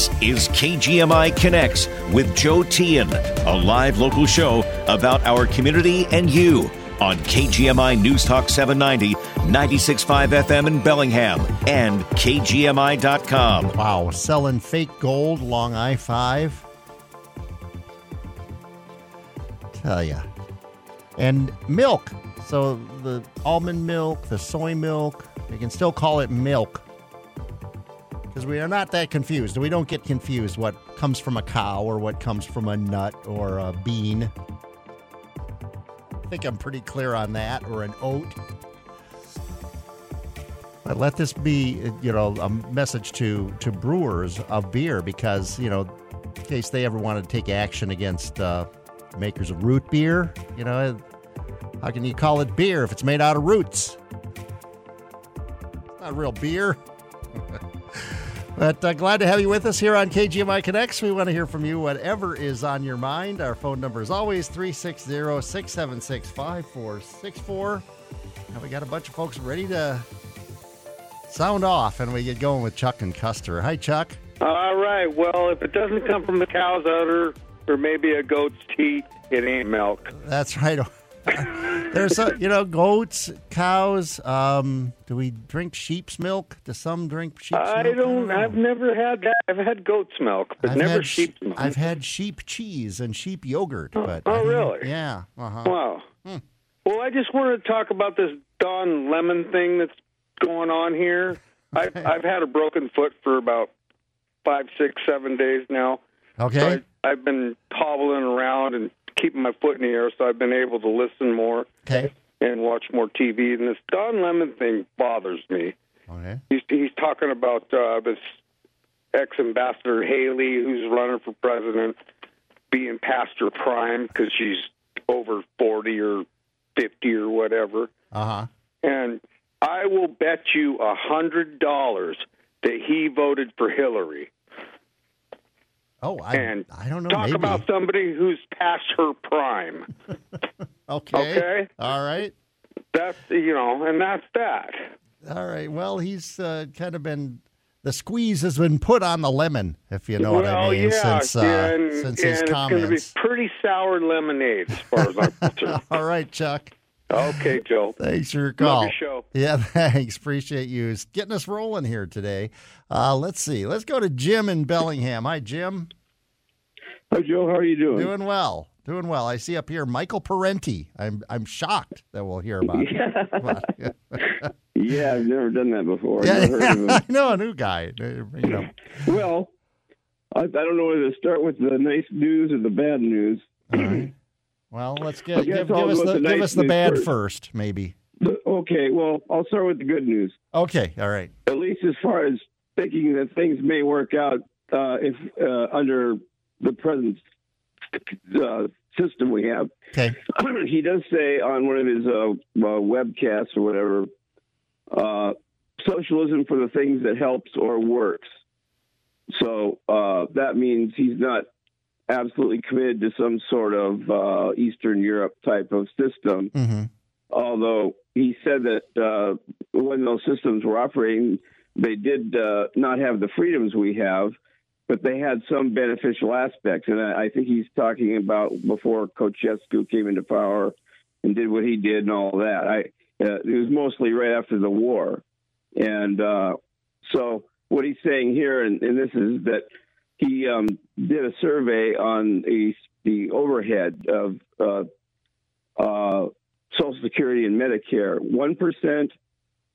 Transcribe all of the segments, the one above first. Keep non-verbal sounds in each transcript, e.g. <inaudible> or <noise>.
This is KGMI Connects with Joe Tian, a live local show about our community and you on KGMI News Talk 790, 96.5 FM in Bellingham, and KGMI.com. Wow, selling fake gold along I 5. Tell ya. And milk. So the almond milk, the soy milk, we can still call it milk because we are not that confused. We don't get confused what comes from a cow or what comes from a nut or a bean. I think I'm pretty clear on that, or an oat. But let this be, you know, a message to to brewers of beer because you know, in case they ever want to take action against uh, makers of root beer, you know, how can you call it beer if it's made out of roots? It's not real beer. <laughs> But uh, glad to have you with us here on KGMI Connects. We want to hear from you, whatever is on your mind. Our phone number is always 360 676 5464. And we got a bunch of folks ready to sound off, and we get going with Chuck and Custer. Hi, Chuck. All right. Well, if it doesn't come from the cow's udder or maybe a goat's teat, it ain't milk. That's right. <laughs> There's a, you know, goats, cows. Um, do we drink sheep's milk? Do some drink sheep's milk? I milk? don't. know. I've never had that. I've had goat's milk, but I've never sheep's milk. I've had sheep cheese and sheep yogurt, but oh, I really? Yeah. Uh-huh. Wow. Hmm. Well, I just wanted to talk about this Don Lemon thing that's going on here. I've, I've had a broken foot for about five, six, seven days now. Okay. So I, I've been hobbling around and keeping my foot in the air, so I've been able to listen more Okay. and watch more TV. And this Don Lemon thing bothers me. Okay. He's he's talking about uh, this ex ambassador Haley, who's running for president, being past her prime because she's over forty or fifty or whatever. Uh huh. And I will bet you a hundred dollars that he voted for Hillary. Oh, I, And I don't know. Talk maybe. about somebody who's past her prime. <laughs> okay. okay. All right. That's you know, and that's that. All right. Well, he's uh, kind of been the squeeze has been put on the lemon, if you know what I well, mean, yeah, since uh, and, since and his it's going to be pretty sour lemonade, as far as I'm <laughs> concerned. All right, Chuck. Okay, Joe. Thanks for your call. Love your show. Yeah, <laughs> thanks. Appreciate you getting us rolling here today. Uh, let's see. Let's go to Jim in Bellingham. Hi, Jim. Hi, Joe. How are you doing? Doing well. Doing well. I see up here Michael Parenti. I'm I'm shocked that we'll hear about <laughs> it. <laughs> Yeah, I've never done that before. yeah, Never heard of him. I know a new guy. Uh, You know. Well, I, I don't know whether to start with the nice news or the bad news. All right. Well, let's get give, give us the the give us the bad first. first, maybe. Okay, well, I'll start with the good news. Okay. All right. At least as far as thinking that things may work out uh, if uh, under the present uh, system we have. Okay. <clears throat> he does say on one of his uh, uh, webcasts or whatever, uh, socialism for the things that helps or works. So uh, that means he's not absolutely committed to some sort of uh, Eastern Europe type of system. Mm-hmm. Although he said that uh, when those systems were operating, they did uh, not have the freedoms we have, but they had some beneficial aspects. And I, I think he's talking about before Ceausescu came into power and did what he did and all that. I uh, it was mostly right after the war, and uh, so what he's saying here, and, and this is that he um, did a survey on the the overhead of uh, uh, Social Security and Medicare. One percent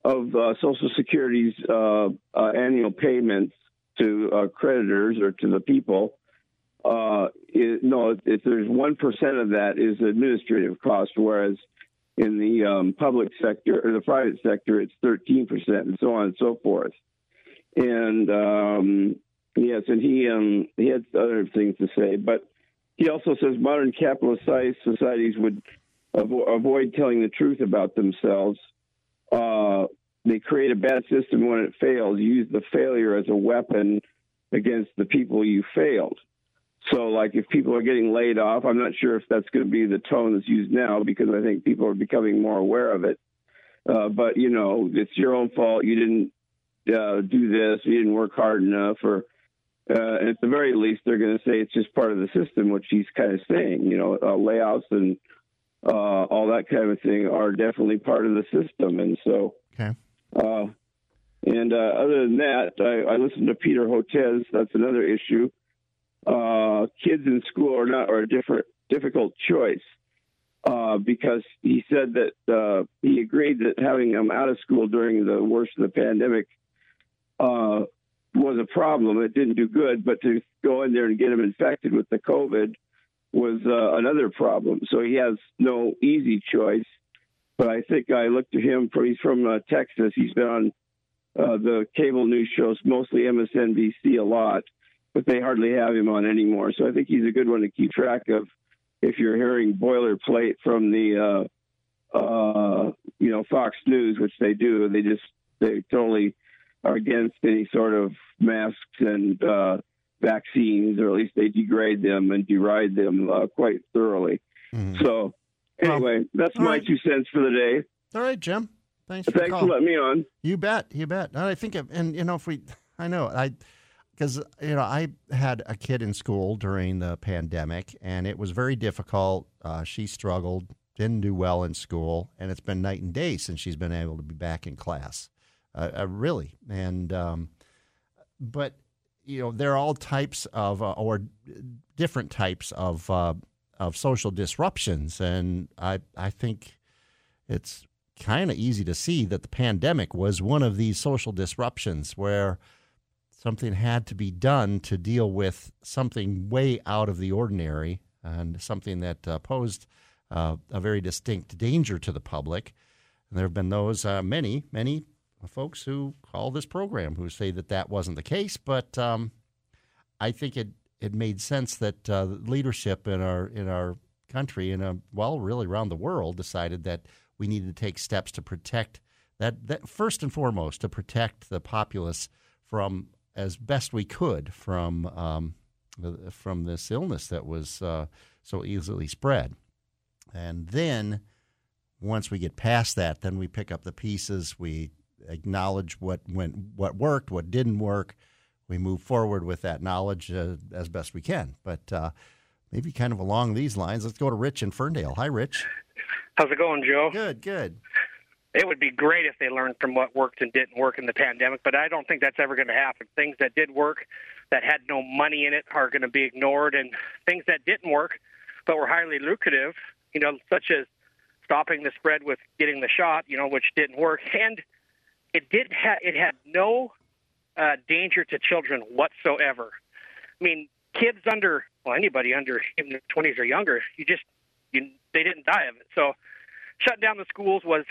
of uh, Social Security's uh, uh, annual payments to uh, creditors or to the people. Is, no, if there's one percent of that is administrative cost, whereas in the um, public sector or the private sector, it's 13%, and so on and so forth. And um, yes, and he um, he had other things to say, but he also says modern capitalist societies would avo- avoid telling the truth about themselves. Uh, they create a bad system when it fails. Use the failure as a weapon against the people you failed. So, like, if people are getting laid off, I'm not sure if that's going to be the tone that's used now because I think people are becoming more aware of it. Uh, but you know, it's your own fault. You didn't uh, do this. You didn't work hard enough, or uh, at the very least, they're going to say it's just part of the system, which he's kind of saying. You know, uh, layouts and uh, all that kind of thing are definitely part of the system, and so. Okay. Uh, and uh, other than that, I, I listened to Peter Hotez. That's another issue. Uh, kids in school are not are a different difficult choice uh, because he said that uh, he agreed that having them out of school during the worst of the pandemic uh, was a problem. It didn't do good, but to go in there and get him infected with the COVID was uh, another problem. So he has no easy choice. But I think I looked to him. For, he's from uh, Texas. He's been on uh, the cable news shows, mostly MSNBC, a lot, but they hardly have him on anymore. So I think he's a good one to keep track of. If you're hearing boilerplate from the, uh, uh, you know, Fox News, which they do, they just they totally are against any sort of masks and uh, vaccines, or at least they degrade them and deride them uh, quite thoroughly. Mm-hmm. So, anyway, well, that's my right. two cents for the day. All right, Jim. Thanks. For Thanks for letting me on. You bet. You bet. And I think, and you know, if we, <laughs> I know, I, because you know, I had a kid in school during the pandemic, and it was very difficult. Uh, she struggled, didn't do well in school, and it's been night and day since she's been able to be back in class. Uh, uh, really, and um, but you know, there are all types of uh, or different types of uh, of social disruptions, and I I think it's kind of easy to see that the pandemic was one of these social disruptions where something had to be done to deal with something way out of the ordinary and something that uh, posed uh, a very distinct danger to the public. And there have been those uh, many, many folks who call this program who say that that wasn't the case. But um, I think it it made sense that uh, leadership in our in our country and well, really around the world, decided that we needed to take steps to protect that, that first and foremost to protect the populace from as best we could from um, from this illness that was uh, so easily spread. And then once we get past that, then we pick up the pieces. We acknowledge what went, what worked, what didn't work. We move forward with that knowledge uh, as best we can. But uh, maybe kind of along these lines, let's go to Rich in Ferndale. Hi, Rich. How's it going, Joe? Good, good. It would be great if they learned from what worked and didn't work in the pandemic, but I don't think that's ever going to happen. Things that did work, that had no money in it, are going to be ignored, and things that didn't work, but were highly lucrative, you know, such as stopping the spread with getting the shot, you know, which didn't work, and it did ha- it had no uh, danger to children whatsoever. I mean, kids under well, anybody under in the 20s or younger, you just you, they didn't die of it. So shutting down the schools was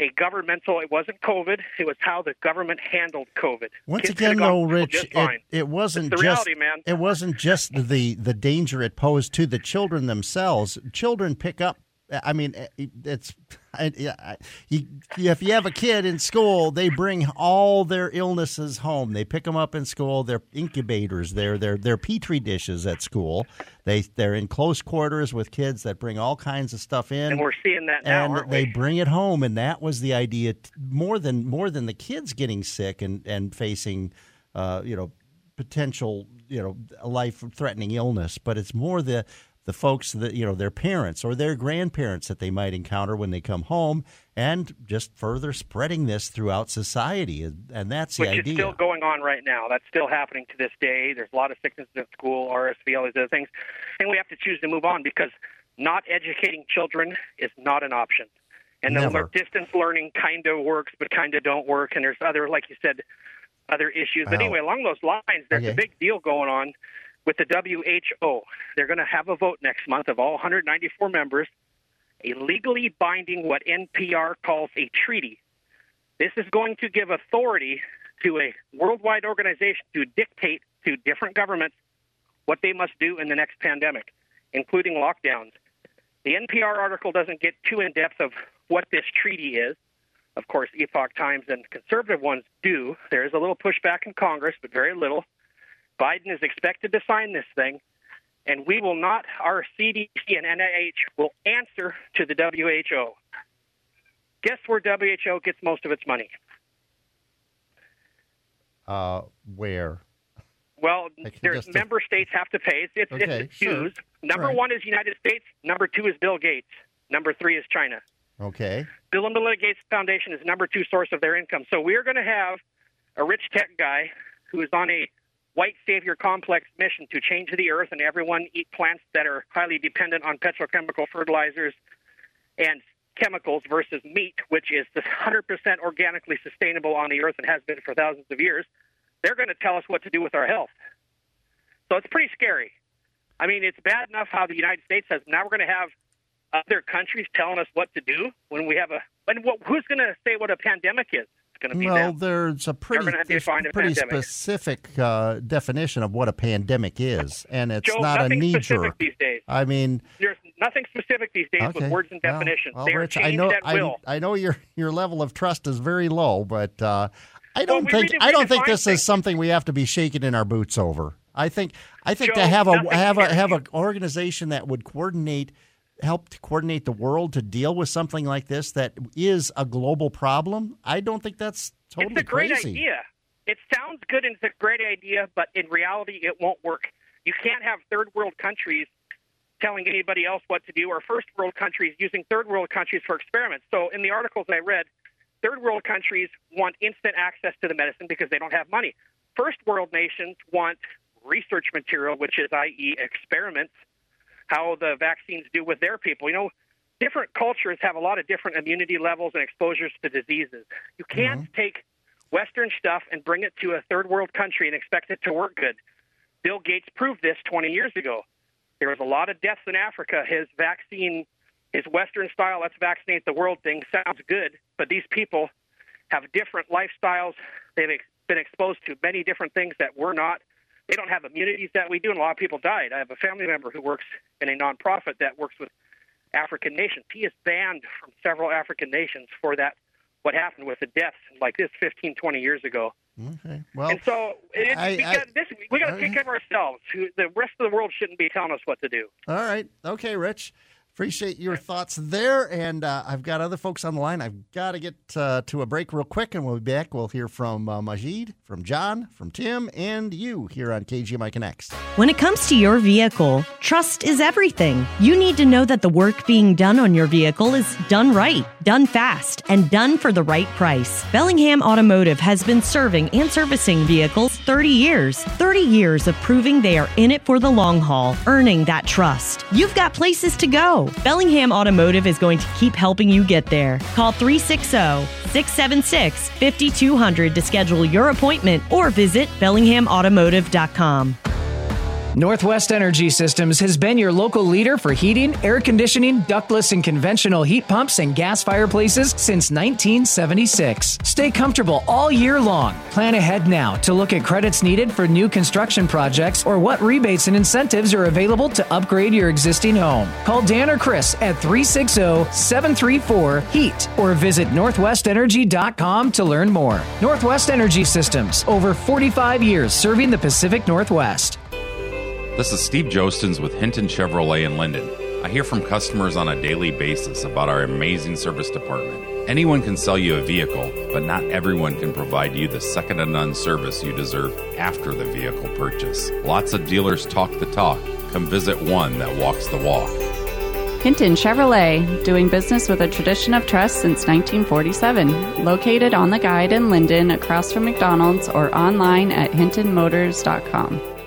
a governmental. It wasn't COVID. It was how the government handled COVID. Once Kids again, though, Rich, it, it, wasn't just reality, it wasn't just the the danger it posed to the children themselves. Children pick up I mean, eh, it's <laughs> I, you, if you have a kid in school, they bring all their illnesses home. They pick them up in school. They're incubators. They're they're they're petri dishes at school. They they're in close quarters with kids that bring all kinds of stuff in. And we're seeing that now, and they bring it home. And that was the idea. More than more than the kids getting sick and and facing, uh, you know, potential you know life threatening illness, but it's more the the folks that you know their parents or their grandparents that they might encounter when they come home and just further spreading this throughout society. And that's the Which idea. is still going on right now. That's still happening to this day. There's a lot of sicknesses at school RSV all these other things. And we have to choose to move on because not educating children is not an option. And the distance learning kind of works but kind of don't work. And there's other like you said other issues. But anyway along those lines there's okay. a big deal going on with the WHO. They're going to have a vote next month of all 194 members, a legally binding what NPR calls a treaty. This is going to give authority to a worldwide organization to dictate to different governments what they must do in the next pandemic, including lockdowns. The NPR article doesn't get too in depth of what this treaty is. Of course, Epoch Times and conservative ones do. There is a little pushback in Congress, but very little. Biden is expected to sign this thing, and we will not, our CDC and NIH will answer to the WHO. Guess where WHO gets most of its money? Uh, where? Well, there's just- <laughs> member states have to pay. It's, it's, Okay, it's sure. Number Right. one is United States. Number two is Bill Gates. Number three is China. Okay. Bill and Melinda Gates Foundation is number two source of their income. So we're going to have a rich tech guy who is on a white savior complex mission to change the earth and everyone eat plants that are highly dependent on petrochemical fertilizers and chemicals versus meat, which is 100% organically sustainable on the earth and has been for thousands of years. They're going to tell us what to do with our health. So it's pretty scary. I mean, it's bad enough how the United States has. Now we're going to have other countries telling us what to do when we have a. And what, who's going to say what a pandemic is? Going to be Well, them. there's a pretty, gonna have to there's a pretty specific uh, definition of what a pandemic is, and it's Joe, not a knee jerk. these days. I mean, There's nothing specific these days okay. with words and definitions. well, are Rich, I know, I. I know your your level of trust is very low, but uh, I don't we think I don't think this things. is something we have to be shaking in our boots over. I think I think to have a have a have an organization that would coordinate help to coordinate the world to deal with something like this that is a global problem. I don't think that's totally it's a great crazy. idea. It sounds good and it's a great idea, but in reality, it won't work. You can't have third world countries telling anybody else what to do, or first world countries using third world countries for experiments. So, in the articles I read, third world countries want instant access to the medicine because they don't have money. First world nations want research material, which is, i.e., experiments, how the vaccines do with their people. You know, different cultures have a lot of different immunity levels and exposures to diseases. You can't mm-hmm. take Western stuff and bring it to a third world country and expect it to work good. Bill Gates proved this 20 years ago. There was a lot of deaths in Africa. His vaccine, his Western style, let's vaccinate the world thing sounds good, but these people have different lifestyles. They've ex- been exposed to many different things that we're not. They don't have immunities that we do, and a lot of people died. I have a family member who works in a nonprofit that works with African nations. He is banned from several African nations for that, what happened with the deaths like this 15, 20 years ago. Okay. Well, And so it, I- we got this. We got to uh, Okay. take care of ourselves. The rest of the world shouldn't be telling us what to do. All right. Okay, Rich. Appreciate your thoughts there. And uh, I've got other folks on the line. I've got to get uh, to a break real quick, and we'll be back. We'll hear from uh, Majid, from John, from Tim, and you here on KGMI Connects. When it comes to your vehicle, trust is everything. You need to know that the work being done on your vehicle is done right, done fast, and done for the right price. Bellingham Automotive has been serving and servicing vehicles 30 years. 30 years of proving they are in it for the long haul, earning that trust. You've got places to go. Bellingham Automotive is going to keep helping you get there. Call 360 676 5200 to schedule your appointment or visit bellinghamautomotive.com. Northwest Energy Systems has been your local leader for heating, air conditioning, ductless and conventional heat pumps, and gas fireplaces since 1976. Stay comfortable all year long. Plan ahead now to look at credits needed for new construction projects or what rebates and incentives are available to upgrade your existing home. Call Dan or Chris at 360 734 HEAT or visit NorthwestEnergy.com to learn more. Northwest Energy Systems, over 45 years serving the Pacific Northwest. This is Steve Jostens with Hinton Chevrolet in Lynden. I hear from customers on a daily basis about our amazing service department. Anyone can sell you a vehicle, but not everyone can provide you the second to none service you deserve after the vehicle purchase. Lots of dealers talk the talk. Come visit one that walks the walk. Hinton Chevrolet, doing business with a tradition of trust since 1947. Located on the guide in Lynden across from McDonald's or online at hintonmotors.com.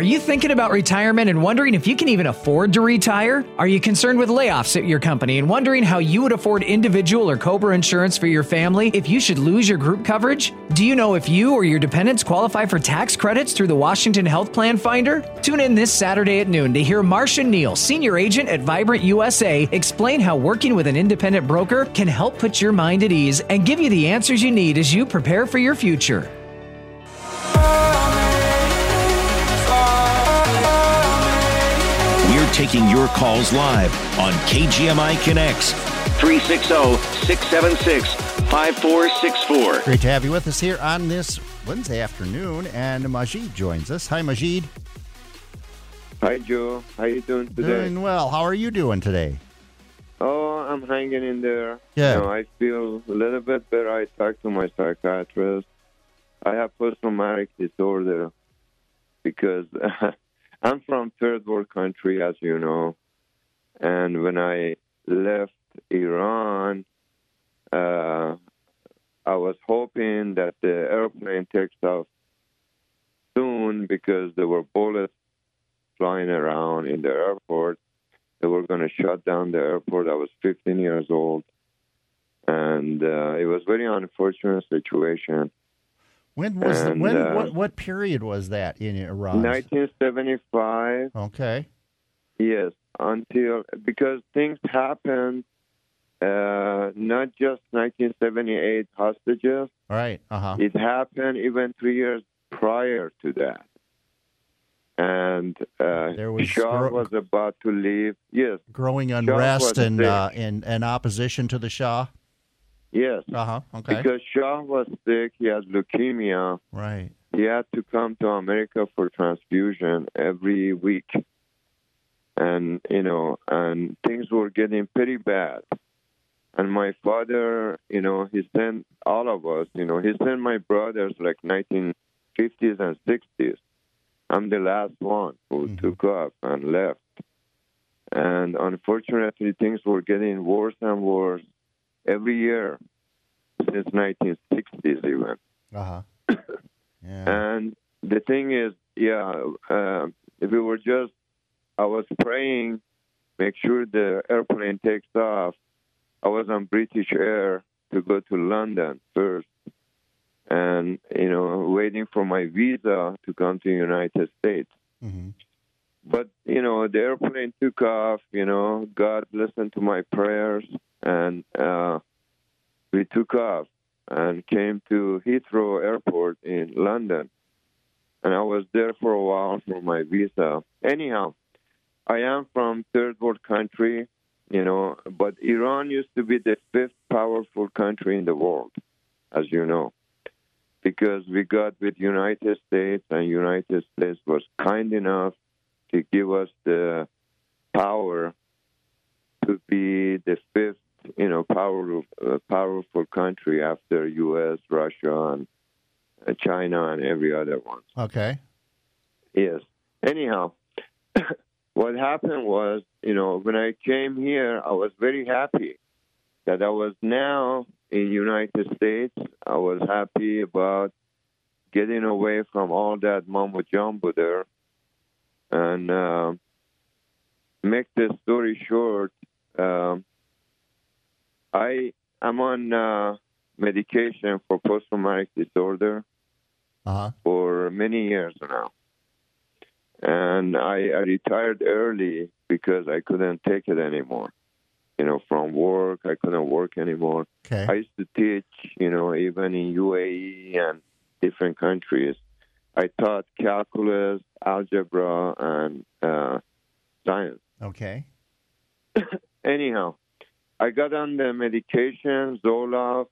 Are you thinking about retirement and wondering if you can even afford to retire? Are you concerned with layoffs at your company and wondering how you would afford individual or COBRA insurance for your family if you should lose your group coverage? Do you know if you or your dependents qualify for tax credits through the Washington Health Plan Finder? Tune in this Saturday at noon to hear Marcia Neal, senior agent at Vibrant USA, explain how working with an independent broker can help put your mind at ease and give you the answers you need as you prepare for your future. Taking your calls live on KGMI Connects 360 676 5464. Great to have you with us here on this Wednesday afternoon. And Majid joins us. Hi, Majid. Hi, Joe. How you doing today? Doing well. How are you doing today? Oh, I'm hanging in there. Yeah. You know, I feel a little bit better. I talked to my psychiatrist. I have post-traumatic disorder because <laughs> I'm from third world country, as you know, and when I left Iran, uh, I was hoping that the airplane takes off soon because there were bullets flying around in the airport. They were going to shut down the airport. I was 15 years old, and uh, it was very unfortunate situation. When was the, when uh, what, what period was that in Iran? 1975. Okay. Yes, until because things happened, uh, not just 1978 hostages. Right. Uh huh. It happened even three years prior to that. And uh, There was Shah gro- was about to leave. Yes, Growing unrest and uh, and and opposition to the Shah. Yes. Uh huh. Okay. Because Shah was sick, he had leukemia. right. He had to come to America for transfusion every week. And, you know, and things were getting pretty bad. And my father, you know, he sent all of us, you know, he sent my brothers like 1950s and 60s. I'm the last one who Mhm. took off and left. And unfortunately, things were getting worse and worse every year since 1960s even. Uh huh. <coughs> Yeah. And the thing is, yeah, uh, if it were just, I was praying, make sure the airplane takes off. I was on British Air to go to London first, and you know, waiting for my visa to come to the United States. hmm But you know, the airplane took off. You know, God listened to my prayers, and uh, we took off and came to Heathrow Airport in London. And I was there for a while for my visa. Anyhow, I am from third world country, you know, but Iran used to be the fifth powerful country in the world, as you know, because we got with United States, and United States was kind enough to give us the power to be the fifth, you know, powerful uh, powerful country after U.S., Russia, and uh, China, and every other one. Okay. Yes. Anyhow, <coughs> what happened was, you know, when I came here, I was very happy that I was now in United States. I was happy about getting away from all that mumbo jumbo there. And uh, make the story short, um, I am on uh, medication for post-traumatic disorder Uh huh. for many years now. And I, I retired early because I couldn't take it anymore. You know, from work, I couldn't work anymore. Okay. I used to teach, you know, even in UAE and different countries. I taught calculus, algebra, and uh, science. okay. <laughs> Anyhow, I got on the medication, Zoloft,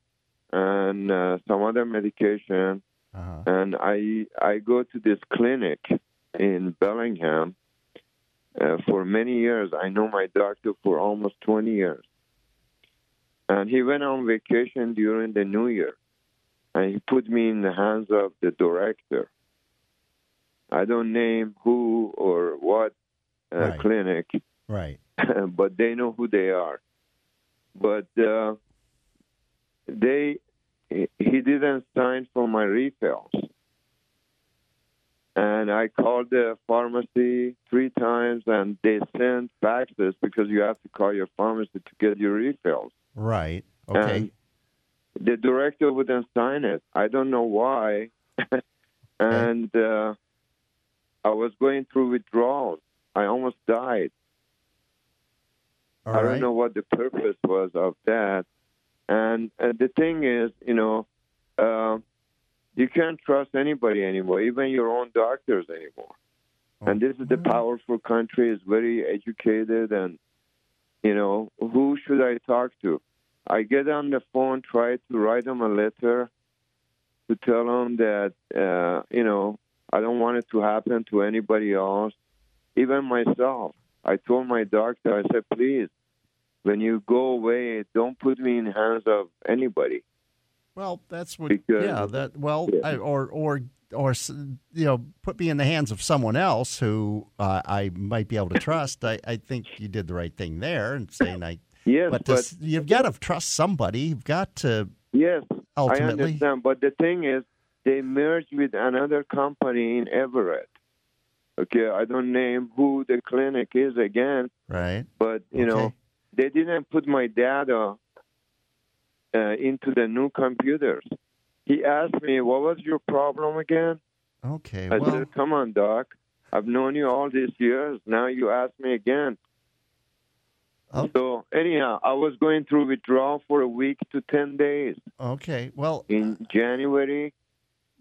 and uh, some other medication, Uh huh. and I I go to this clinic in Bellingham uh, for many years. I know my doctor for almost 20 years. And he went on vacation during the New Year, and he put me in the hands of the director. I don't name who or what uh, Right. clinic, Right. <laughs> but they know who they are. But uh, they he didn't sign for my refills. And I called the pharmacy three times, and they sent faxes because you have to call your pharmacy to get your refills. Right. Okay. And the director wouldn't sign it. I don't know why. <laughs> and uh, I was going through withdrawals. I almost died. All I right. don't know what the purpose was of that. And uh, the thing is, you know, uh, you can't trust anybody anymore, even your own doctors anymore. And this is the powerful country, is very educated, and you know, who should I talk to? I get on the phone, try to write them a letter to tell them that, uh, you know, I don't want it to happen to anybody else, even myself. I told my doctor, I said, please, when you go away, don't put me in hands of anybody. Well, that's what. Because- yeah. That well, Yeah. I, or or or you know, put me in the hands of someone else who uh, I might be able to trust. I, I think you did the right thing there and saying I. Yes, but, but, this, you've got to trust somebody. You've got to. yes, I understand. But the thing is, they merged with another company in Everett. Okay, I don't name who the clinic is again, Right. but you know, they didn't put my data uh, into the new computers. He asked me, "What was your problem again?" Okay. I Well. said, "Come on, doc. I've known you all these years. Now you ask me again." Oh. So anyhow, I was going through withdrawal for a week to ten days Okay. Well. in January,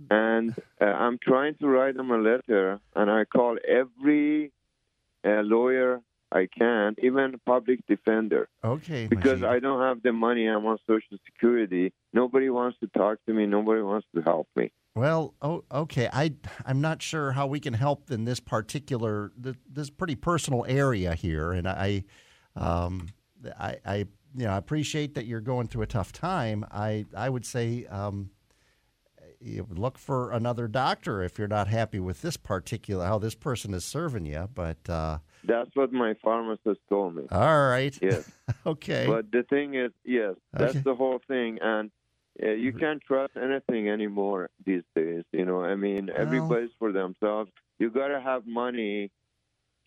and uh, I'm trying to write them a letter, and I call every uh, lawyer I can, even public defender, Okay. because Majid. I don't have the money. I'm on Social Security. Nobody wants to talk to me. Nobody wants to help me. Well, oh, okay. I I'm not sure how we can help in this particular this, pretty personal area here, and I, um, I, I, you know, I appreciate that you're going through a tough time. I I would say, um, look for another doctor if you're not happy with this particular how this person is serving you. But uh, That's what my pharmacist told me. all right, Yes. <laughs> okay, But the thing is, yes, that's Okay. the whole thing, and uh, you can't trust anything anymore these days. You know, I mean, everybody's for themselves. You gotta have money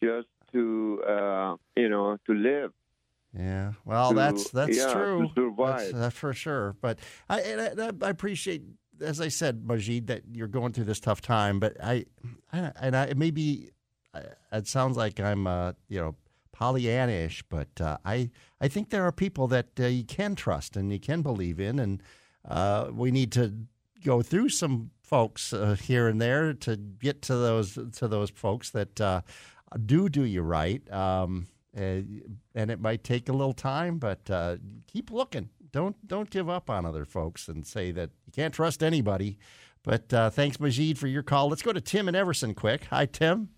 just to, uh, you know, to live. Yeah, well, to- that's that's yeah, true. that's for sure. But I, I I appreciate, as I said, Majid, that you're going through this tough time. But I, I and I maybe it sounds like I'm, uh, you know, Pollyannish, but uh, I I think there are people that uh, you can trust and you can believe in, and uh, we need to go through some folks uh, here and there to get to those to those folks that uh, do do you right. Um, uh, and it might take a little time, but uh, keep looking. Don't don't give up on other folks and say that you can't trust anybody. But uh, thanks, Majid, for your call. Let's go to Tim and Everson quick. Hi, Tim.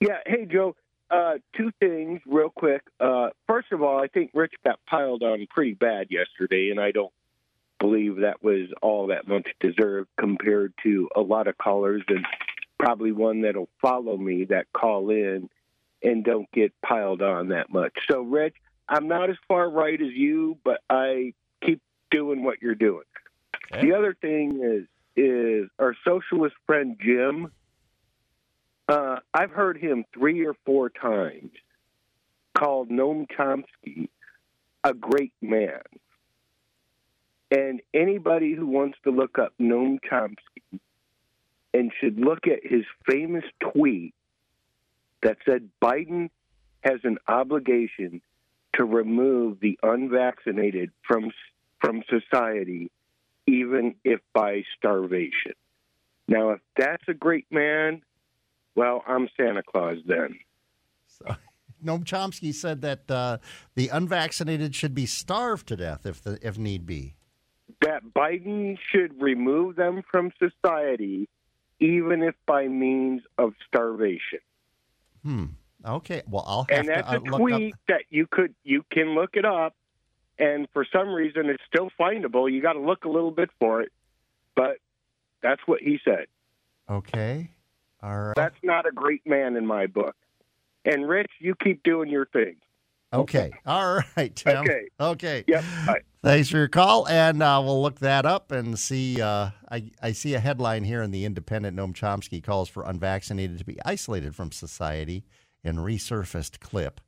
Yeah. Hey, Joe. Uh, two things real quick. Uh, first of all, I think Rich got piled on pretty bad yesterday, and I don't believe that was all that much deserved compared to a lot of callers and probably one that'll follow me that call in and don't get piled on that much. So, Rich, I'm not as far right as you, but I keep doing what you're doing. The other thing is is our socialist friend Jim. Uh, I've heard him three or four times called Noam Chomsky a great man. And anybody who wants to look up Noam Chomsky and should look at his famous tweet that said Biden has an obligation to remove the unvaccinated from from society, even if by starvation. Now, if that's a great man, well, I'm Santa Claus then. So, <laughs> Noam Chomsky said that uh, the unvaccinated should be starved to death if the, if need be. That Biden should remove them from society, even if by means of starvation. Hmm. Okay. Well, I'll have and to that's uh, a look tweet up. that you could you can look it up, and for some reason it's still findable. You got to look a little bit for it, but that's what he said. Okay. All right. That's not a great man in my book. And Rich, you keep doing your thing. Okay. All right, Tim. <laughs> Okay. Okay. Yep. Thanks for your call, and uh, we'll look that up and see. Uh, I, I see a headline here in the Independent. Noam Chomsky calls for unvaccinated to be isolated from society in resurfaced clip.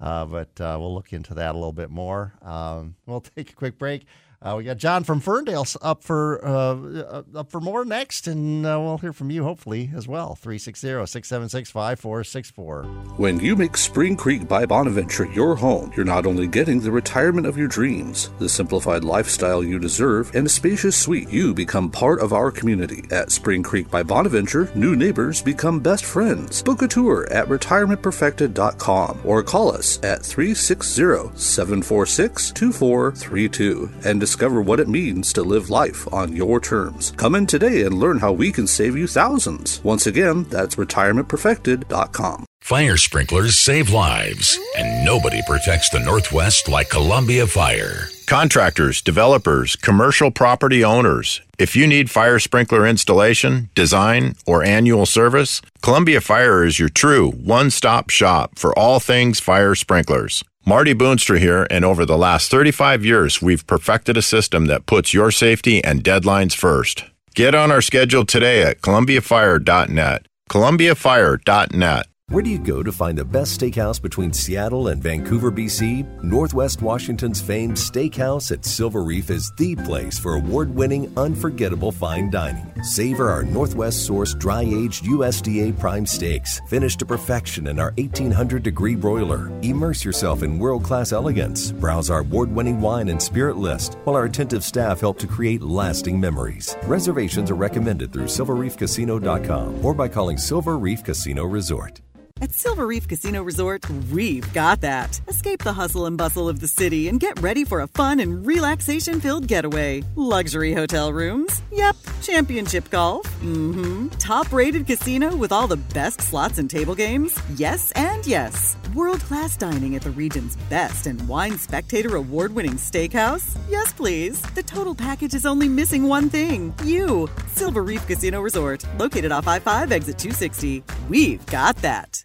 Uh, but uh, we'll look into that a little bit more. Um, we'll <laughs> take a quick break. Uh, we got John from Ferndale up for uh, up for more next, and uh, we'll hear from you hopefully as well. 360-676-5464. When you make Spring Creek by Bonaventure your home, you're not only getting the retirement of your dreams, the simplified lifestyle you deserve, and a spacious suite, you become part of our community. At Spring Creek by Bonaventure, new neighbors become best friends. Book a tour at retirementperfected.com or call us at 360-746-2432 and discover what it means to live life on your terms. Come in today and learn how we can save you thousands. Once again, that's retirementperfected.com. Fire sprinklers save lives, and nobody protects the Northwest like Columbia Fire. Contractors, developers, commercial property owners. If you need fire sprinkler installation, design, or annual service, Columbia Fire is your true one stop shop for all things fire sprinklers. Marty Boonstra here, and over the last 35 years, we've perfected a system that puts your safety and deadlines first. Get on our schedule today at columbiafire.net. columbiafire.net. Where do you go to find the best steakhouse between Seattle and Vancouver, BC? Northwest Washington's famed Steakhouse at Silver Reef is the place for award winning, unforgettable fine dining. Savor our Northwest sourced dry aged USDA prime steaks, finished to perfection in our 1800 degree broiler. Immerse yourself in world class elegance. Browse our award winning wine and spirit list, while our attentive staff help to create lasting memories. Reservations are recommended through silverreefcasino.com or by calling Silver Reef Casino Resort. At Silver Reef Casino Resort, we've got that. Escape the hustle and bustle of the city and get ready for a fun and relaxation filled getaway. Luxury hotel rooms? Yep. Championship golf? Mm hmm. Top rated casino with all the best slots and table games? Yes and yes. World class dining at the region's best and wine spectator award winning steakhouse? Yes, please. The total package is only missing one thing you. Silver Reef Casino Resort, located off I 5 exit 260. We've got that.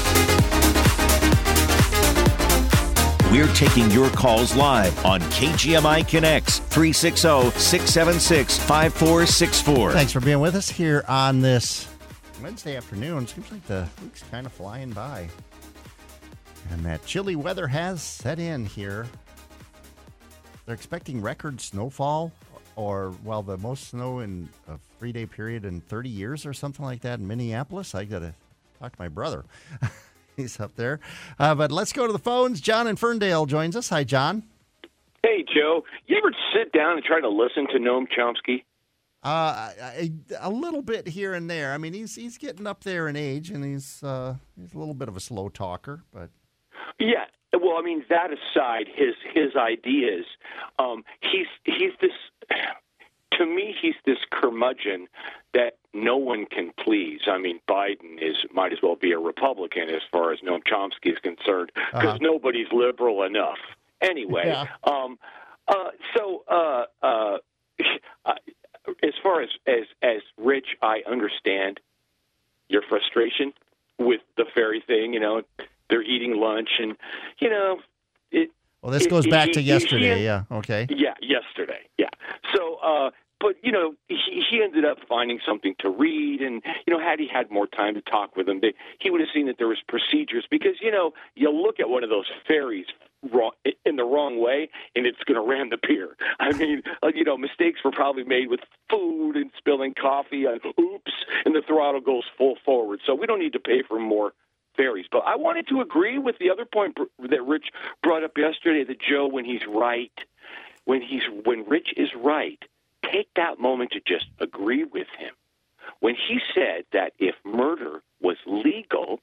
We're taking your calls live on KGMI Connects 360 676 5464. Thanks for being with us here on this Wednesday afternoon. Seems like the week's kind of flying by. And that chilly weather has set in here. They're expecting record snowfall, or, well, the most snow in a three day period in 30 years or something like that in Minneapolis. I got to talk to my brother. <laughs> He's up there. Uh, but let's go to the phones. John in Ferndale joins us. Hi, John. Hey, Joe. You ever sit down and try to listen to Noam Chomsky? Uh, a little bit here and there. I mean, he's he's getting up there in age, and he's uh, he's a little bit of a slow talker, but yeah. Well, I mean, that aside, his his ideas, um, he's he's this. To me, he's this curmudgeon that no one can please. I mean, Biden is might as well be a Republican as far as Noam Chomsky is concerned because uh-huh. nobody's liberal enough. Anyway, yeah. um, uh, so uh, uh, as far as as as Rich, I understand your frustration with the ferry thing. You know, they're eating lunch, and you know, it. Well, this goes back to yesterday. yeah. Okay. Yeah, yesterday. Yeah. So, uh, but you know, he, he ended up finding something to read, and you know, had he had more time to talk with him, they, he would have seen that there was procedures. Because you know, you look at one of those ferries wrong, in the wrong way, and it's going to ram the pier. I mean, uh, you know, mistakes were probably made with food and spilling coffee, and oops, and the throttle goes full forward. So we don't need to pay for more ferries. But I wanted to agree with the other point that Rich brought up yesterday. That Joe, when he's right, when he's when Rich is right take that moment to just agree with him. When he said that if murder was legal,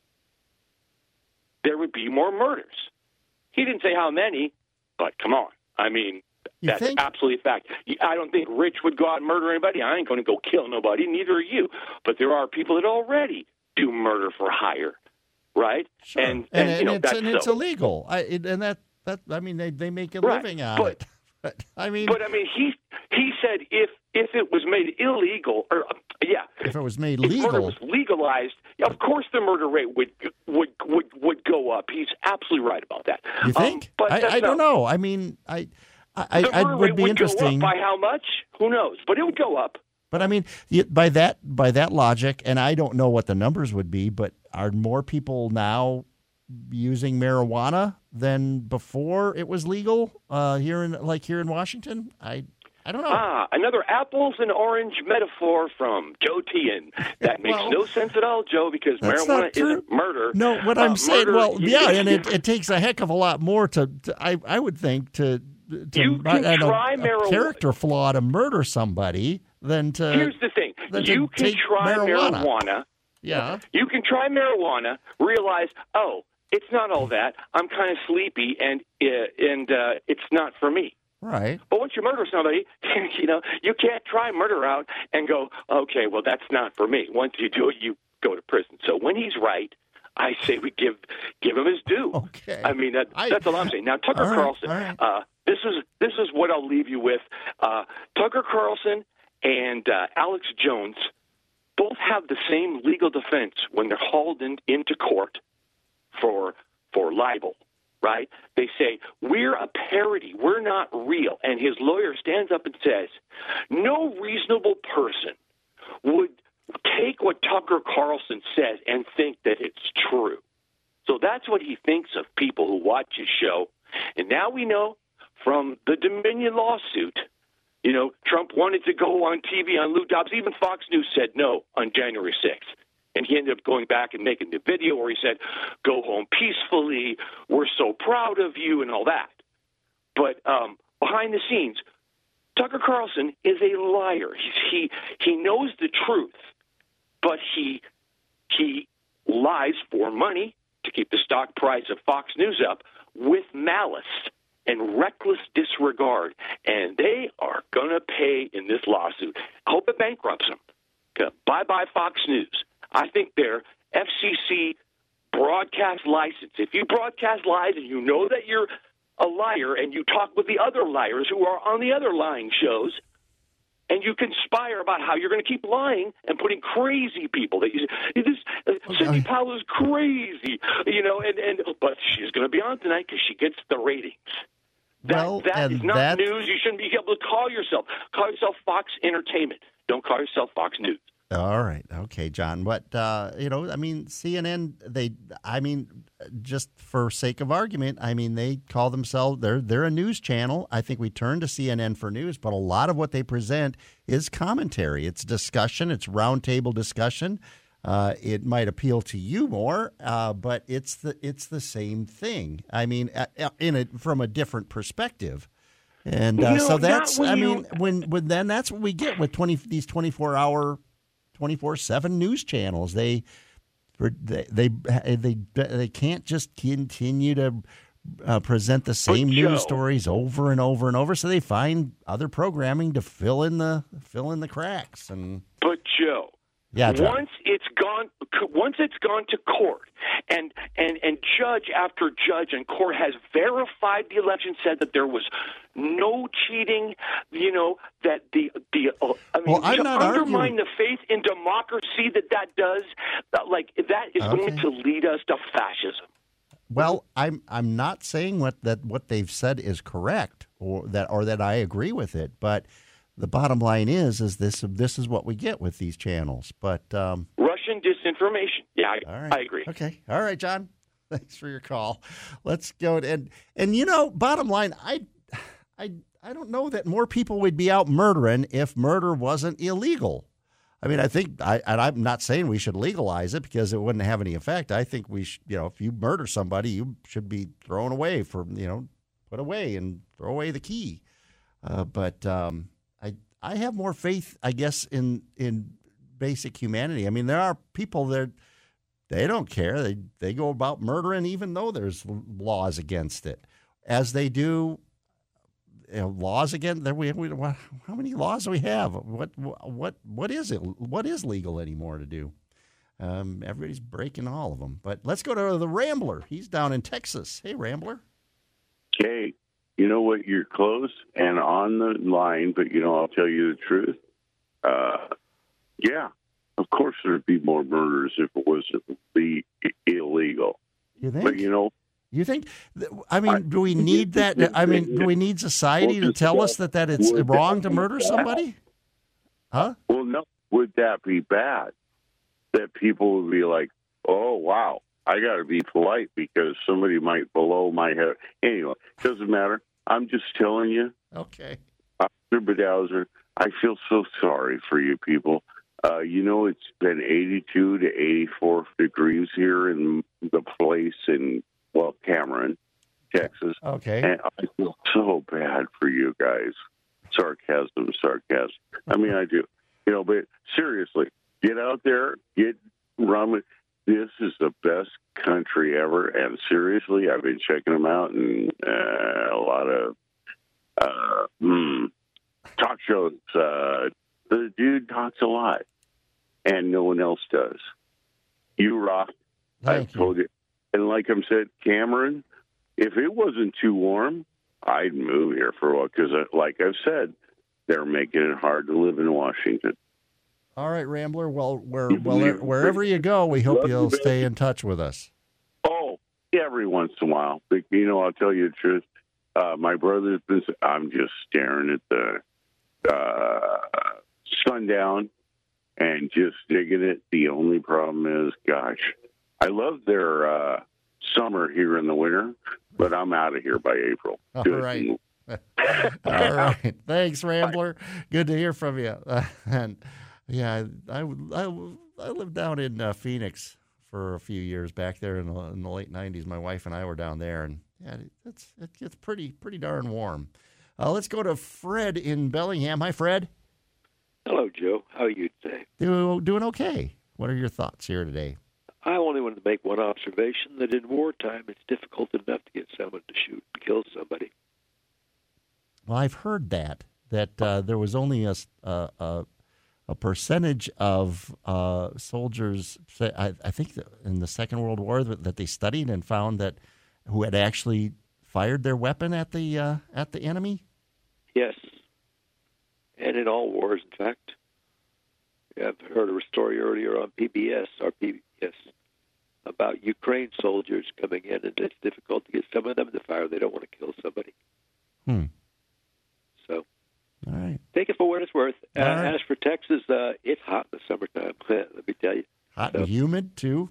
there would be more murders. He didn't say how many, but come on. I mean, you that's think? absolutely a fact. I don't think Rich would go out and murder anybody. I ain't going to go kill nobody. Neither are you. But there are people that already do murder for hire, right? Sure. And, and, and, you know, it's, that's and it's so. illegal. I, it, and that, that I mean, they, they make a Right. living out of it. <laughs> But I mean, But I mean, he he said if if it was made illegal, or uh, yeah, if it was made if murder was legalized, of course the murder rate would would would would go up. He's absolutely right about that. you Um, think? but I, I don't know. I mean, I, I, I, would be would interesting. By how much? Who knows? But it would go up. But I mean, by that by that logic, and I don't know what the numbers would be, but are more people now using marijuana than before it was legal uh, here in like here in Washington? I I don't know. Ah, another apples and orange metaphor from Joe Tian. <laughs> That makes Well, no sense at all, Joe, because marijuana isn't murder. No, what Uh, I'm saying, murder- well, yeah, and it, <laughs> it takes a heck of a lot more to, to I I would think to to You and a- try marijuana. character flaw to murder somebody than to. Here's the thing: you can try marijuana. marijuana. Yeah. You can try marijuana, realize, oh, it's not all that. I'm kind of sleepy, and uh, and uh, it's not for me. Right. But once you murder somebody, <laughs> you know you can't try murder out and go, okay, well that's not for me. Once you do it, you go to prison. So when he's right, I say we give give him his due. Okay. I mean that, that's all I'm saying. Now Tucker right, Carlson, right. uh, this is this is what I'll leave you with. Uh, Tucker Carlson and uh, Alex Jones both have the same legal defense when they're hauled in, into court for for libel, right? They say we're a parody, we're not real, and his lawyer stands up and says, no reasonable person would take what Tucker Carlson says and think that it's true. So that's what he thinks of people who watch his show. And now we know from the Dominion lawsuit, you know, Trump wanted to go on TV on Lou Dobbs. Even Fox News said no on January 6th. And he ended up going back and making the video where he said, go home peacefully. We're so proud of you and all that. But um, behind the scenes, Tucker Carlson is a liar. He's, he he knows the truth, but he he lies for money to keep the stock price of Fox News up with malice and reckless disregard, and they are going to pay in this lawsuit. I hope it bankrupts them. Bye bye Fox News. I think their FCC broadcast license. If you broadcast lies and you know that you're a liar and you talk with the other liars who are on the other lying shows, and you conspire about how you're going to keep lying and putting crazy people that you this uh, Sidney Powell is crazy, you know, and and but she's going to be on tonight because she gets the ratings. That, Well, that is not that- news. You shouldn't be able to call yourself. Call yourself Fox Entertainment. Don't call yourself Fox News. All right. Okay, John. But uh, you know, I mean, CNN. They, I mean, just for sake of argument, I mean, they call themselves they're they're a news channel. I think we turn to CNN for news, but a lot of what they present is commentary. It's discussion. It's roundtable discussion. Uh, it might appeal to you more, uh, but it's the it's the same thing. I mean, uh, uh, in a from a different perspective. And uh, No, so that's, I you- mean, when, when then that's what we get with twenty these twenty four hour 24/7 news channels. They they they they, they can't just continue to uh, present the same news stories over and over and over. So they find other programming to fill in the fill in the cracks. And But Joe, Yeah, John. once it's gone, once it's gone to court, and and and judge after judge and court has verified the election, said that there was no cheating. You know that the the uh, I mean Well, I'm to not undermine arguing- the faith in democracy that that does, like that is going to lead us to fascism. well, I'm I'm not saying what that what they've said is correct or that or that I agree with it, but the bottom line is is this this is what we get with these channels. But um, Russian disinformation. Yeah, I, All right. I agree. Okay. All right, John. <laughs> Thanks for your call. Let's go and and you know, bottom line, I I I don't know that more people would be out murdering if murder wasn't illegal. I mean, I think I and I'm not saying we should legalize it because it wouldn't have any effect. I think we should, you know, if you murder somebody, you should be thrown away from, you know, put away and throw away the key. Uh, but um, I have more faith, I guess, in in basic humanity. I mean, there are people that they don't care. They they go about murdering even though there's laws against it, as they do. You know, laws again. There we, we how many laws do we have? What what what is it? What is legal anymore to do? Um, everybody's breaking all of them. But let's go to the Rambler. He's down in Texas. Hey, Rambler. Okay, you know what? You're close and on the line, but you know I'll tell you the truth. Uh, yeah, of course there'd be more murders if it was the illegal. You think? But you know, You think? I mean, do we need that? I mean, do we need society to tell us that that it's wrong to murder somebody? Huh? Well, no. Would that be bad? That people would be like, "Oh, wow, I got to be polite because somebody might blow my head." Anyway, doesn't matter. I'm just telling you. Okay. Mr. Bedowser, I feel so sorry for you people. Uh, you know, it's been 82 to 84 degrees here in the place in, well, Cameron. Texas. Okay. And I feel so bad for you guys. Sarcasm, sarcasm. I mean, I do. You know, but seriously, get out there, get rum. This is the best country ever. And seriously, I've been checking them out and uh, a lot of uh, mm, talk shows. Uh, the dude talks a lot, and no one else does. You rock. Thank I've told you. And like I said, Cameron, if it wasn't too warm, I'd move here for a while because, like I've said, they're making it hard to live in Washington. All right, Rambler. Well, where, well, wherever you go, we hope Love you, you'll stay in touch with us. Oh, every once in a while. But, you know, I'll tell you the truth. Uh, my brother's been, I'm just staring at the uh, sundown and just digging it. The only problem is, gosh, I love their uh, summer here in the winter, but I'm out of here by April. <laughs> All Good. right. <laughs> All right. Thanks, Rambler. Good to hear from you. <laughs> And yeah, I, I, I lived down in uh, Phoenix for a few years back there in the, in the late '90s. My wife and I were down there, and yeah, it's it gets pretty pretty darn warm. Uh, let's go to Fred in Bellingham. Hi, Fred. Hello, Joe. How are you today? Do, doing okay. What are your thoughts here today? I only wanted to make one observation that in wartime it's difficult enough to get someone to shoot and kill somebody. Well, I've heard that that uh, there was only a, a, a, a percentage of uh, soldiers. say- I, I think in the Second World War that, that they studied and found that who had actually fired their weapon at the uh, at the enemy. Yes. And in all wars, in fact. I've heard a story earlier on PBS, or PBS, about Ukraine soldiers coming in, and it's difficult to get some of them to fire. They don't want to kill somebody. Hmm. So All right. take it for what it's worth. Uh, All right. As for Texas, uh, it's hot in the summertime. <laughs> Let me tell you. Hot and humid too.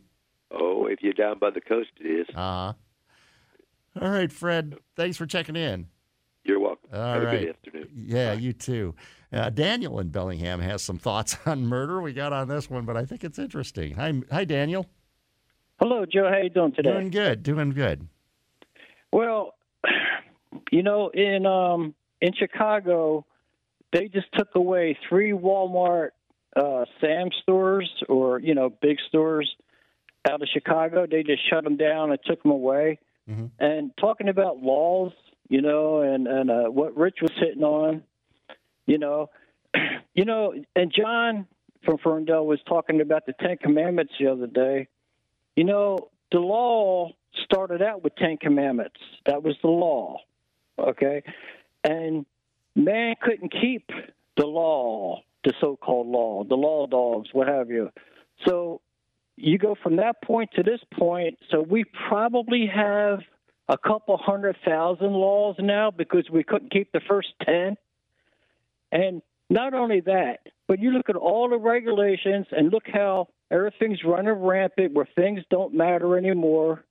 Oh, if you're down by the coast, it is. Uh All right, Fred. Thanks for checking in. You're welcome. All Have a right. good afternoon. Yeah, you too. Uh, Daniel in Bellingham has some thoughts <laughs> on murder. We got on this one, but I think it's interesting. Hi, hi, Daniel. Hello, Joe. How you doing today? Doing good. Doing good. Well, <clears throat> you know, in um in Chicago, they just took away three Walmart uh Sam stores or, you know, big stores out of Chicago. They just shut them down and took them away. And talking about laws, you know, and and uh, what Rich was hitting on, you know, <clears throat> you know, and John from Ferndale was talking about the Ten Commandments the other day. You know, the law started out with Ten Commandments. That was the law. Okay? And man couldn't keep the law, the so called law, the law dogs, what have you. So you go from that point to this point. So we probably have a couple hundred thousand laws now because we couldn't keep the first 10. And not only that, but you look at all the regulations and look how everything's running rampant where things don't matter anymore.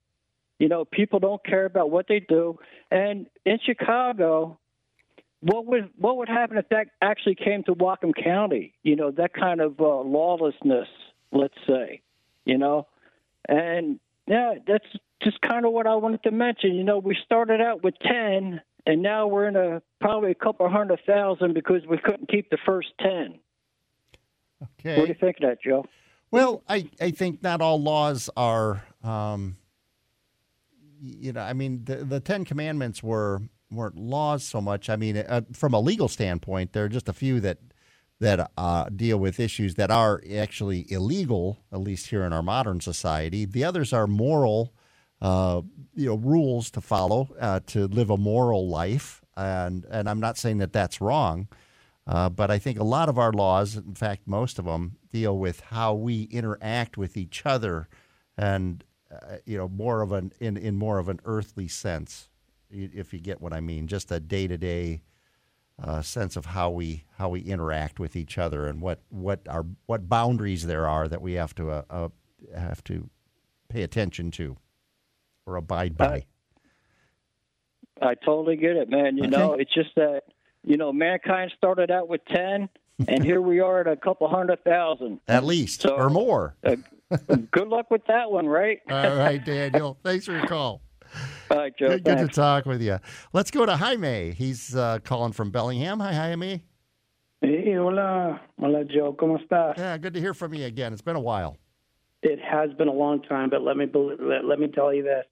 You know, people don't care about what they do. And in Chicago, what would what would happen if that actually came to Whatcom County? You know, that kind of uh, lawlessness, let's say. You know, and yeah, that's just kind of what I wanted to mention. You know, we started out with ten, and now we're in a probably a couple hundred thousand because we couldn't keep the first ten. Okay. What do you think of that, Joe? Well, I, I think not all laws are, um, you know, I mean, the, the Ten Commandments were weren't laws so much. I mean, uh, from a legal standpoint, there are just a few that that uh, deal with issues that are actually illegal, at least here in our modern society. The others are moral, uh, you know, rules to follow uh, to live a moral life, and and I'm not saying that that's wrong. Uh, but I think a lot of our laws, in fact, most of them, deal with how we interact with each other, and uh, you know, more of an in, in more of an earthly sense, if you get what I mean, just a day to day sense of how we how we interact with each other and what what our what boundaries there are that we have to uh, uh, have to pay attention to or abide by. I totally get it, man. You know, it's just that you know mankind started out with ten, and here we are at a couple hundred thousand. At least or more. Uh, good luck with that one, right? All right, Daniel. Thanks for your call. All right, Joe. Good, good to talk with you. Let's go to Jaime. He's uh, calling from Bellingham. Hi, Jaime. Hey, hola, hola, Joe. ¿Cómo estás? Yeah, good to hear from you again. It's been a while. It has been a long time, but let me bel- let, let me tell you this: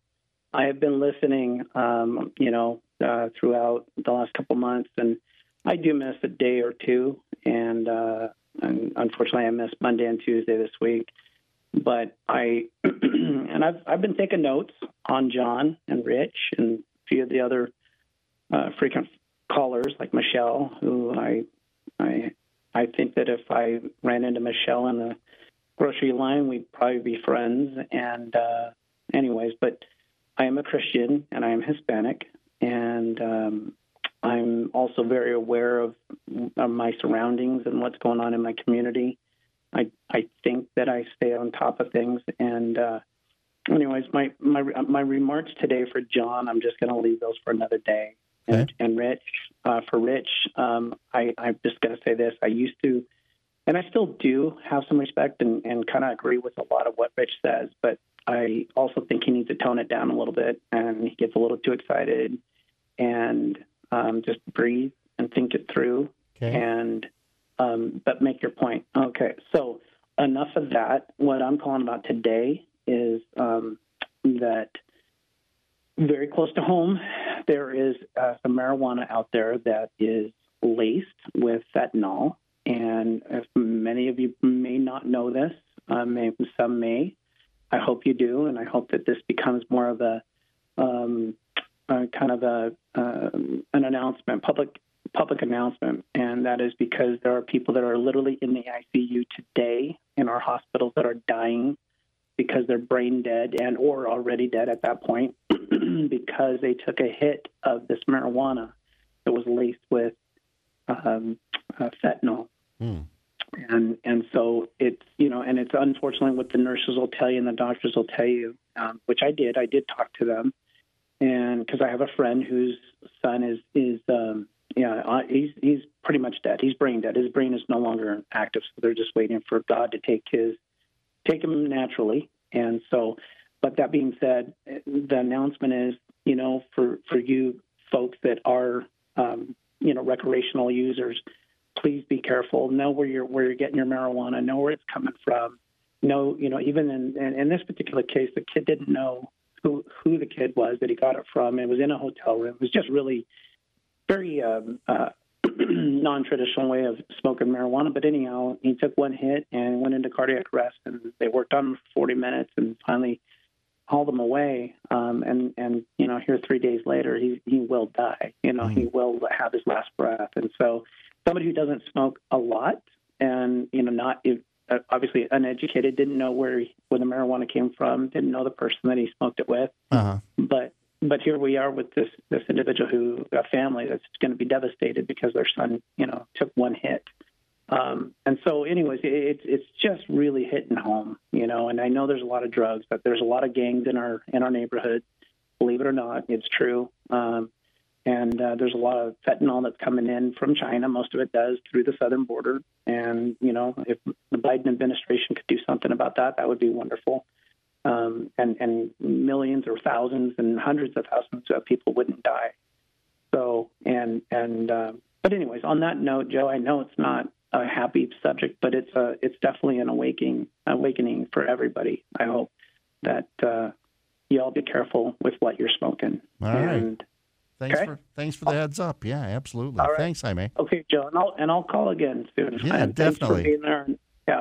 I have been listening, um, you know, uh, throughout the last couple months, and I do miss a day or two, and, uh, and unfortunately, I missed Monday and Tuesday this week. But I <clears throat> and I've I've been taking notes on John and Rich and a few of the other uh, frequent callers like Michelle, who I I I think that if I ran into Michelle in the grocery line, we'd probably be friends. And uh, anyways, but I am a Christian and I am Hispanic, and um, I'm also very aware of, of my surroundings and what's going on in my community. I I think that I stay on top of things, and uh, anyways, my my my remarks today for John, I'm just going to leave those for another day. And, and Rich, uh, for Rich, um, I, I'm just going to say this. I used to, and I still do have some respect and, and kind of agree with a lot of what Rich says, but I also think he needs to tone it down a little bit and he gets a little too excited and um, just breathe and think it through and um, but make your point. Okay, so enough of that. What I'm calling about today is um, that very close to home, there is uh, some marijuana out there that is laced with fentanyl. And if many of you may not know this, uh, may, some may. I hope you do, and I hope that this becomes more of a um, kind of a um, an announcement, public public announcement, and that is because there are people that are literally in the ICU today in our hospitals that are dying because they're brain dead and or already dead at that point <clears throat> because they took a hit of this marijuana that was laced with um, uh, fentanyl. And and so it's you know and it's unfortunately what the nurses will tell you and the doctors will tell you, um, which I did. I did talk to them, and because I have a friend whose son is is um, yeah uh, he's he's pretty much dead. He's brain dead. His brain is no longer active, so they're just waiting for God to take his take him naturally. And so, but that being said, the announcement is, you know, for, for you folks that are, um, you know, recreational users, please be careful. Know where you're where you're getting your marijuana. Know where it's coming from. Know, you know, even in, in, in this particular case, the kid didn't know who who the kid was that he got it from. It was in a hotel room. It was just really very um, uh, <clears throat> non-traditional way of smoking marijuana. But anyhow, he took one hit and went into cardiac arrest, and they worked on him for 40 minutes and finally hauled him away. Um, and and you know, here three days later, he he will die. You know, he will have his last breath. And so, somebody who doesn't smoke a lot and you know, not uh, obviously uneducated, didn't know where he, where the marijuana came from, didn't know the person that he smoked it with, Uh-huh. but but here we are with this this individual who a family that's going to be devastated because their son you know took one hit. Um, and so anyways it's it's just really hitting home you know and i know there's a lot of drugs but there's a lot of gangs in our in our neighborhood. Believe it or not it's true. Um, and uh, there's a lot of fentanyl that's coming in from china. Most of it does through the southern border. And you know if the biden administration could do something about that that would be wonderful um, and, and millions or thousands and hundreds of thousands of people wouldn't die. So, and, and, uh, but anyways, on that note, Joe, I know it's not a happy subject, but it's a, it's definitely an awakening, awakening for everybody. I hope that, uh, you all be careful with what you're smoking. All right. and, Thanks okay? for thanks for the heads up. Yeah, absolutely. Right. Thanks, Jaime. Okay, Joe, and I'll, and I'll call again soon. Yeah, And thanks for definitely. being there. Yeah.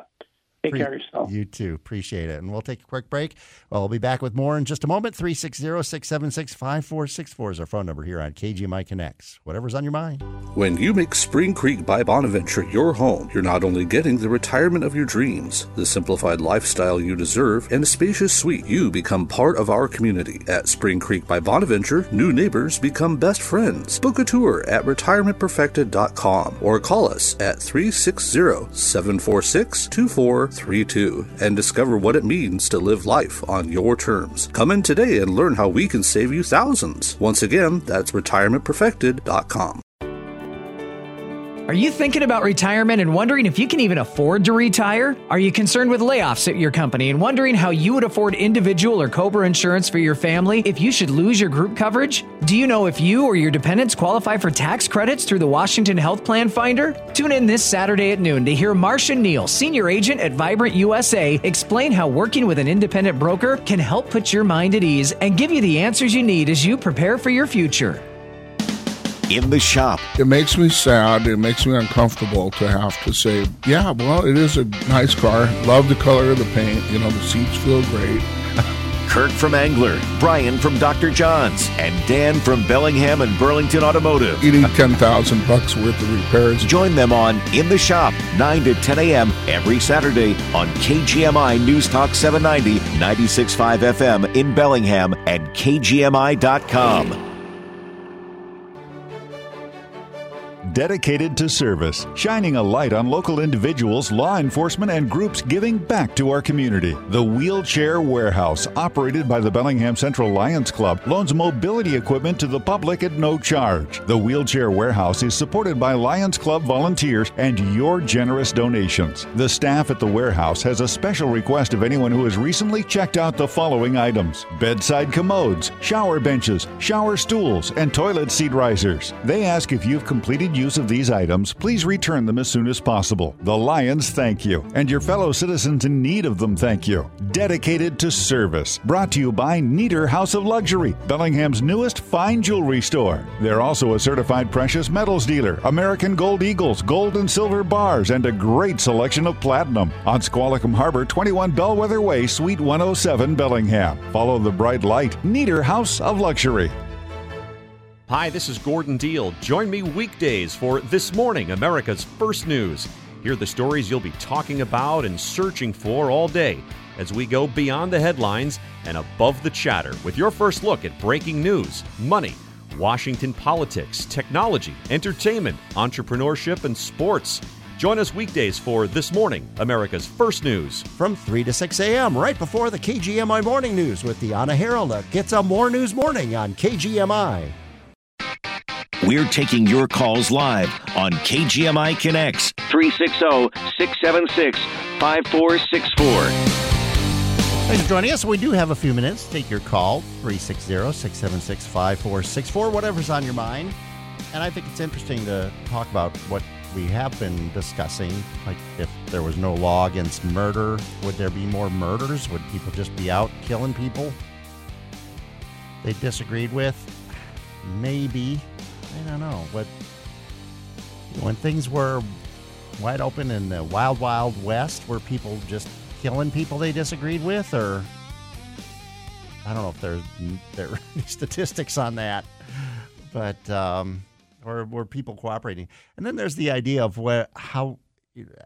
Take Pre- care of yourself. You too. Appreciate it. And we'll take a quick break. Well, we'll be back with more in just a moment. 360 676 5464 is our phone number here on KGMI Connects. Whatever's on your mind. When you make Spring Creek by Bonaventure your home, you're not only getting the retirement of your dreams, the simplified lifestyle you deserve, and a spacious suite, you become part of our community. At Spring Creek by Bonaventure, new neighbors become best friends. Book a tour at retirementperfected.com or call us at 360 746 2432 and discover what it means to live life on your terms. Come in today and learn how we can save you thousands. Once again, that's retirementperfected.com. Are you thinking about retirement and wondering if you can even afford to retire? Are you concerned with layoffs at your company and wondering how you would afford individual or COBRA insurance for your family if you should lose your group coverage? Do you know if you or your dependents qualify for tax credits through the Washington Health Plan Finder? Tune in this Saturday at noon to hear Marcia Neal, senior agent at Vibrant USA, explain how working with an independent broker can help put your mind at ease and give you the answers you need as you prepare for your future in the shop. It makes me sad. It makes me uncomfortable to have to say, yeah, well, it is a nice car. Love the color of the paint. You know, the seats feel great. <laughs> Kurt from Angler, Brian from Dr. John's, and Dan from Bellingham and Burlington Automotive. You need 10,000 bucks worth of repairs. Join them on In the Shop, 9 to 10 a.m. every Saturday on KGMI News Talk 790, 96.5 FM in Bellingham and KGMI.com. dedicated to service, shining a light on local individuals, law enforcement, and groups giving back to our community. The Wheelchair Warehouse, operated by the Bellingham Central Lions Club, loans mobility equipment to the public at no charge. The Wheelchair Warehouse is supported by Lions Club volunteers and your generous donations. The staff at the warehouse has a special request of anyone who has recently checked out the following items bedside commodes, shower benches, shower stools, and toilet seat risers. They ask if you've completed use of these items, please return them as soon as possible. The Lions thank you, and your fellow citizens in need of them thank you. Dedicated to service. Brought to you by Neater House of Luxury, Bellingham's newest fine jewelry store. They're also a certified precious metals dealer, American Gold Eagles, gold and silver bars, and a great selection of platinum. On Squalicum Harbor, 21 Bellwether Way, Suite 107, Bellingham. Follow the bright light. Neater House of Luxury. Hi, this is Gordon Deal. Join me weekdays for This Morning, America's First News. Hear the stories you'll be talking about and searching for all day as we go beyond the headlines and above the chatter with your first look at breaking news, money, Washington politics, technology, entertainment, entrepreneurship, and sports. Join us weekdays for This Morning, America's First News. From 3 to 6 a.m., right before the KGMI Morning News with Deanna Harold. It's a More News Morning on KGMI. We're taking your calls live on KGMI Connects 360 676 5464. Thanks for joining us. We do have a few minutes. Take your call 360 676 5464, whatever's on your mind. And I think it's interesting to talk about what we have been discussing. Like, if there was no law against murder, would there be more murders? Would people just be out killing people they disagreed with? Maybe. I don't know. But when things were wide open in the wild, wild west, were people just killing people they disagreed with, or I don't know if there's there are any <laughs> statistics on that, but um, or were people cooperating? And then there's the idea of where how.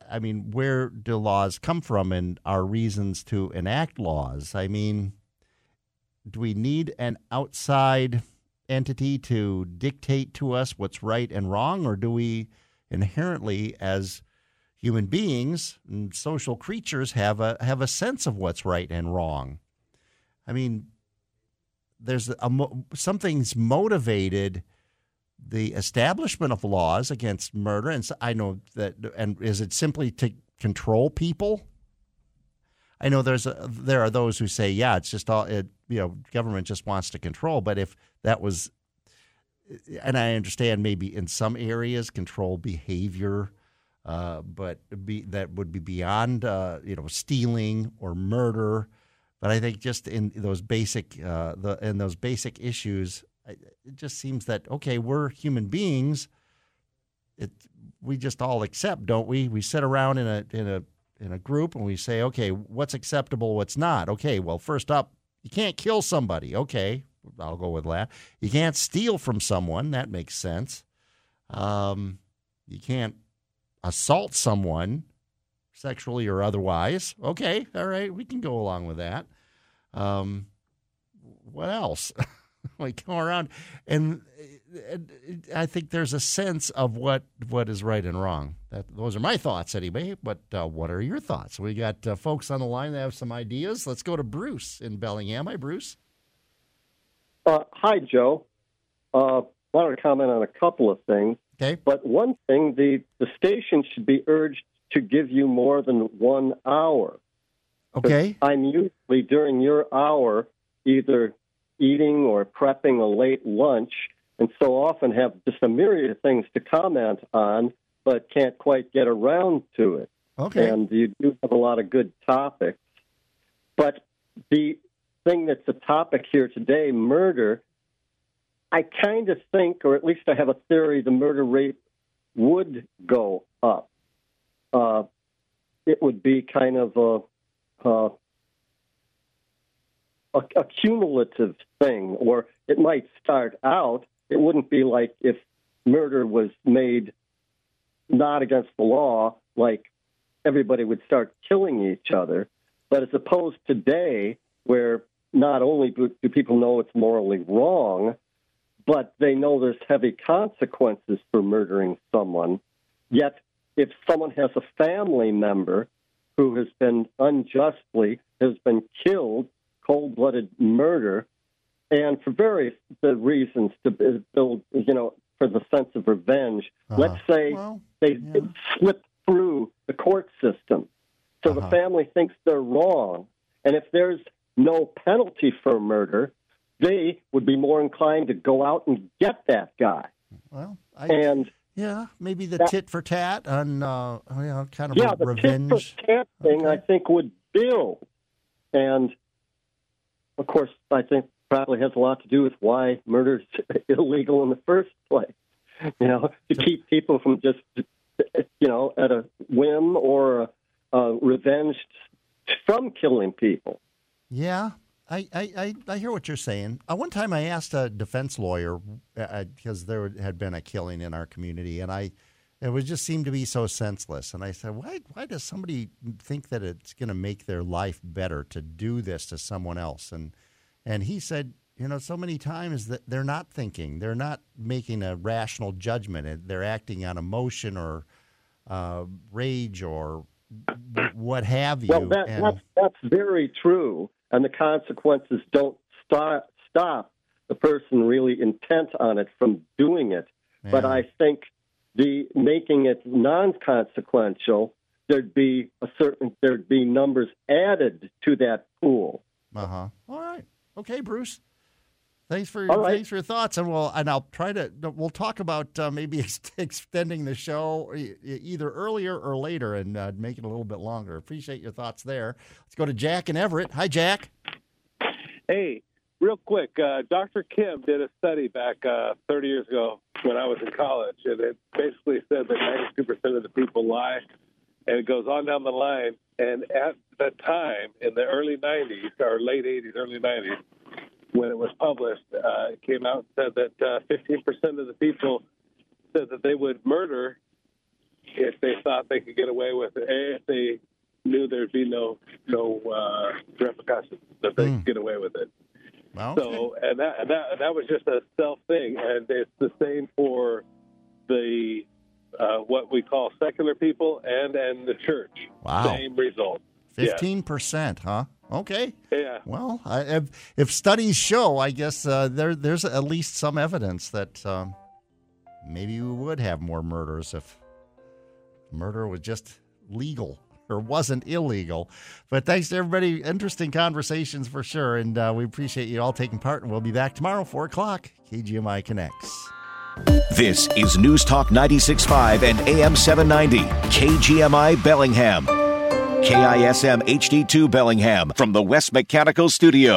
I mean, where do laws come from and our reasons to enact laws? I mean, do we need an outside entity to dictate to us what's right and wrong, or do we inherently, as human beings and social creatures, have a have a sense of what's right and wrong? I mean, there's a, something's motivated the establishment of laws against murder, and I know that. And is it simply to control people? I know there's a, there are those who say, yeah, it's just all it, you know, government just wants to control. But if that was, and I understand maybe in some areas control behavior, uh, but be, that would be beyond uh, you know stealing or murder. But I think just in those basic uh, the in those basic issues, it just seems that okay, we're human beings. It we just all accept, don't we? We sit around in a in a in a group and we say, okay, what's acceptable, what's not? Okay, well, first up, you can't kill somebody. Okay, I'll go with that. You can't steal from someone. That makes sense. Um, you can't assault someone sexually or otherwise. Okay, all right, we can go along with that. Um, what else? <laughs> we go around, and, I think there's a sense of what what is right and wrong. That, those are my thoughts, anyway. But uh, what are your thoughts? We got uh, folks on the line that have some ideas. Let's go to Bruce in Bellingham. Hi, Bruce. Uh, hi, Joe. Uh, wanted to comment on a couple of things. Okay. But one thing, the the station should be urged to give you more than one hour. Okay. I'm usually during your hour either eating or prepping a late lunch, and so often have just a myriad of things to comment on, but can't quite get around to it. Okay. And you do have a lot of good topics. But the thing that's a topic here today, murder, I kind of think, or at least I have a theory, the murder rate would go up. Uh, it would be kind of a, a, a, a cumulative thing, or it might start out. It wouldn't be like if murder was made not against the law, like everybody would start killing each other. But as opposed today, where not only do, do people know it's morally wrong, but they know there's heavy consequences for murdering someone. Yet, if someone has a family member who has been unjustly has been killed, cold-blooded murder, and for various reasons to build, you know, for the sense of revenge. Uh-huh. Let's say they did slip through the court system, so the family thinks they're wrong, and if there's no penalty for murder, they would be more inclined to go out and get that guy. Well, I, and yeah, maybe the that- tit for tat on, uh, you know, kind of yeah, the revenge. tit for tat thing I think would build, and of course I think probably has a lot to do with why murder is <laughs> illegal in the first place. You know, to keep people from just you know at a whim or a, a revenge from killing people. Yeah, I, I, I, hear what you're saying. Uh, one time I asked a defense lawyer uh, because there had been a killing in our community, and I it was just seemed to be so senseless. And I said, why why does somebody think that it's going to make their life better to do this to someone else? And and he said, you know, so many times that they're not thinking, they're not making a rational judgment. They're acting on emotion or uh, rage or what have you. Well, that, and, that's that's very true, and the consequences don't stop stop the person really intent on it from doing it. But I think the making it non-consequential, there'd be a certain there'd be numbers added to that pool. Uh huh. All right. Okay, Bruce. Thanks for right. thanks for your thoughts, and we'll and I'll try to we'll talk about uh, maybe <laughs> ex- extending the show either earlier or later and uh, make it a little bit longer. Appreciate your thoughts there. Let's go to Jack and Everett. Hi, Jack. Hey, real quick, uh, Dr. Kim did a study back uh, 30 years ago when I was in college, and it basically said that 92% of the people lie, and it goes on down the line. And at the time, in the early 90s, or late 80s, early 90s, when it was published, uh, it came out and said that uh, 15% of the people said that they would murder if they thought they could get away with it, if they knew there'd be no no uh, repercussions, that they could get away with it. Well, So, and that, that that was just a self thing, and it's the same for the uh, what we call secular people and and the church. Wow. Same result. Yeah. Fifteen percent, huh? Okay. Yeah. Well, I, if, if studies show, I guess uh, there there's at least some evidence that um, maybe we would have more murders if murder was just legal or wasn't illegal. But thanks to everybody. Interesting conversations for sure, and uh, we appreciate you all taking part. And we'll be back tomorrow, four o'clock. KGMI connects. This is News Talk 96.5 and AM 790, KGMI Bellingham. KISM HD2 Bellingham from the West Mechanical Studio.